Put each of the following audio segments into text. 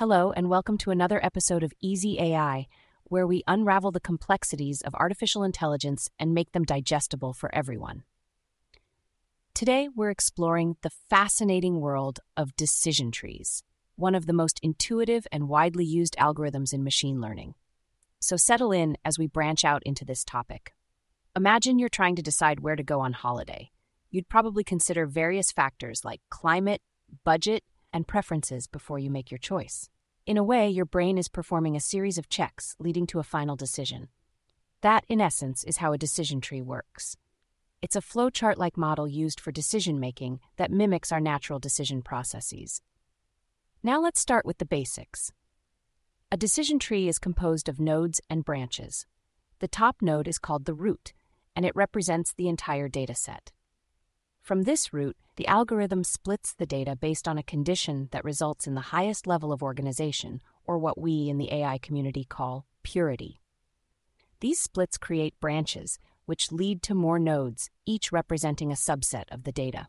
Hello, and welcome to another episode of Easy AI, where we unravel the complexities of artificial intelligence and make them digestible for everyone. Today, we're exploring the fascinating world of decision trees, one of the most intuitive and widely used algorithms in machine learning. So settle in as we branch out into this topic. Imagine you're trying to decide where to go on holiday. You'd probably consider various factors like climate, budget, and preferences before you make your choice. In a way, your brain is performing a series of checks leading to a final decision. That, in essence, is how a decision tree works. It's a flowchart like model used for decision making that mimics our natural decision processes. Now let's start with the basics. A decision tree is composed of nodes and branches. The top node is called the root, and it represents the entire data set. From this root, the algorithm splits the data based on a condition that results in the highest level of organization, or what we in the AI community call purity. These splits create branches, which lead to more nodes, each representing a subset of the data.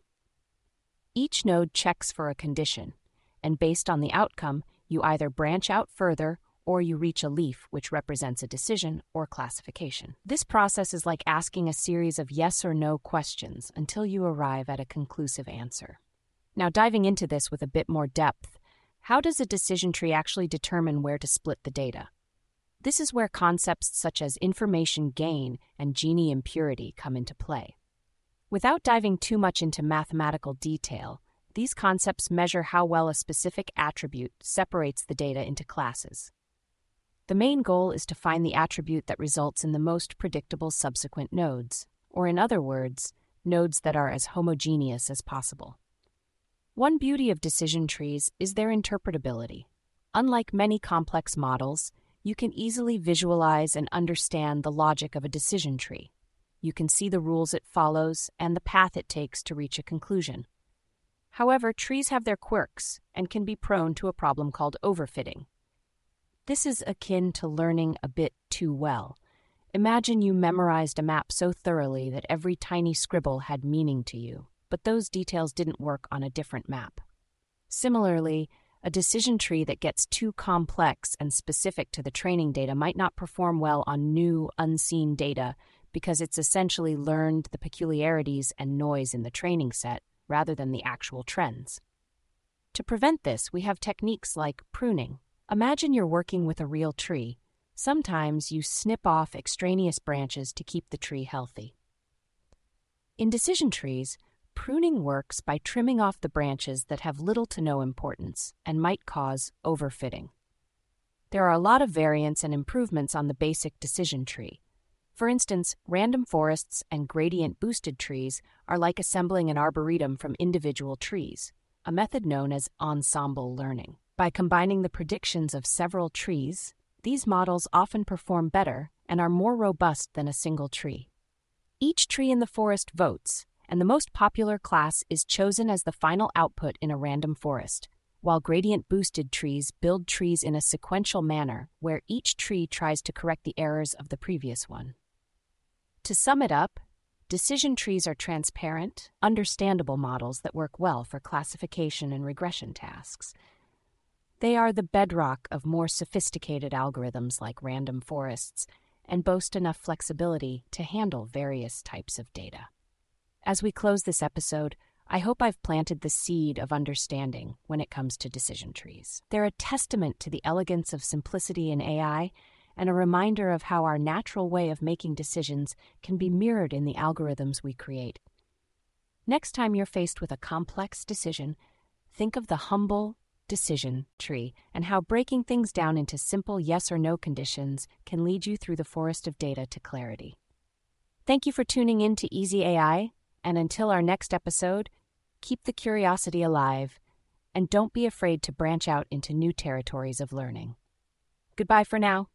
Each node checks for a condition, and based on the outcome, you either branch out further or you reach a leaf, which represents a decision or classification. This process is like asking a series of yes or no questions until you arrive at a conclusive answer. Now, diving into this with a bit more depth, how does a decision tree actually determine where to split the data? This is where concepts such as information gain and Gini impurity come into play. Without diving too much into mathematical detail, these concepts measure how well a specific attribute separates the data into classes. The main goal is to find the attribute that results in the most predictable subsequent nodes, or in other words, nodes that are as homogeneous as possible. One beauty of decision trees is their interpretability. Unlike many complex models, you can easily visualize and understand the logic of a decision tree. You can see the rules it follows and the path it takes to reach a conclusion. However, trees have their quirks and can be prone to a problem called overfitting, this is akin to learning a bit too well. Imagine you memorized a map so thoroughly that every tiny scribble had meaning to you, but those details didn't work on a different map. Similarly, a decision tree that gets too complex and specific to the training data might not perform well on new, unseen data because it's essentially learned the peculiarities and noise in the training set rather than the actual trends. To prevent this, we have techniques like pruning, Imagine you're working with a real tree. Sometimes you snip off extraneous branches to keep the tree healthy. In decision trees, pruning works by trimming off the branches that have little to no importance and might cause overfitting. There are a lot of variants and improvements on the basic decision tree. For instance, random forests and gradient boosted trees are like assembling an arboretum from individual trees, a method known as ensemble learning. By combining the predictions of several trees, these models often perform better and are more robust than a single tree. Each tree in the forest votes, and the most popular class is chosen as the final output in a random forest, while gradient boosted trees build trees in a sequential manner where each tree tries to correct the errors of the previous one. To sum it up, decision trees are transparent, understandable models that work well for classification and regression tasks. They are the bedrock of more sophisticated algorithms like random forests and boast enough flexibility to handle various types of data. As we close this episode, I hope I've planted the seed of understanding when it comes to decision trees. They're a testament to the elegance of simplicity in AI and a reminder of how our natural way of making decisions can be mirrored in the algorithms we create. Next time you're faced with a complex decision, think of the humble, decision tree and how breaking things down into simple yes or no conditions can lead you through the forest of data to clarity. Thank you for tuning in to Easy AI, and until our next episode, keep the curiosity alive and don't be afraid to branch out into new territories of learning. Goodbye for now.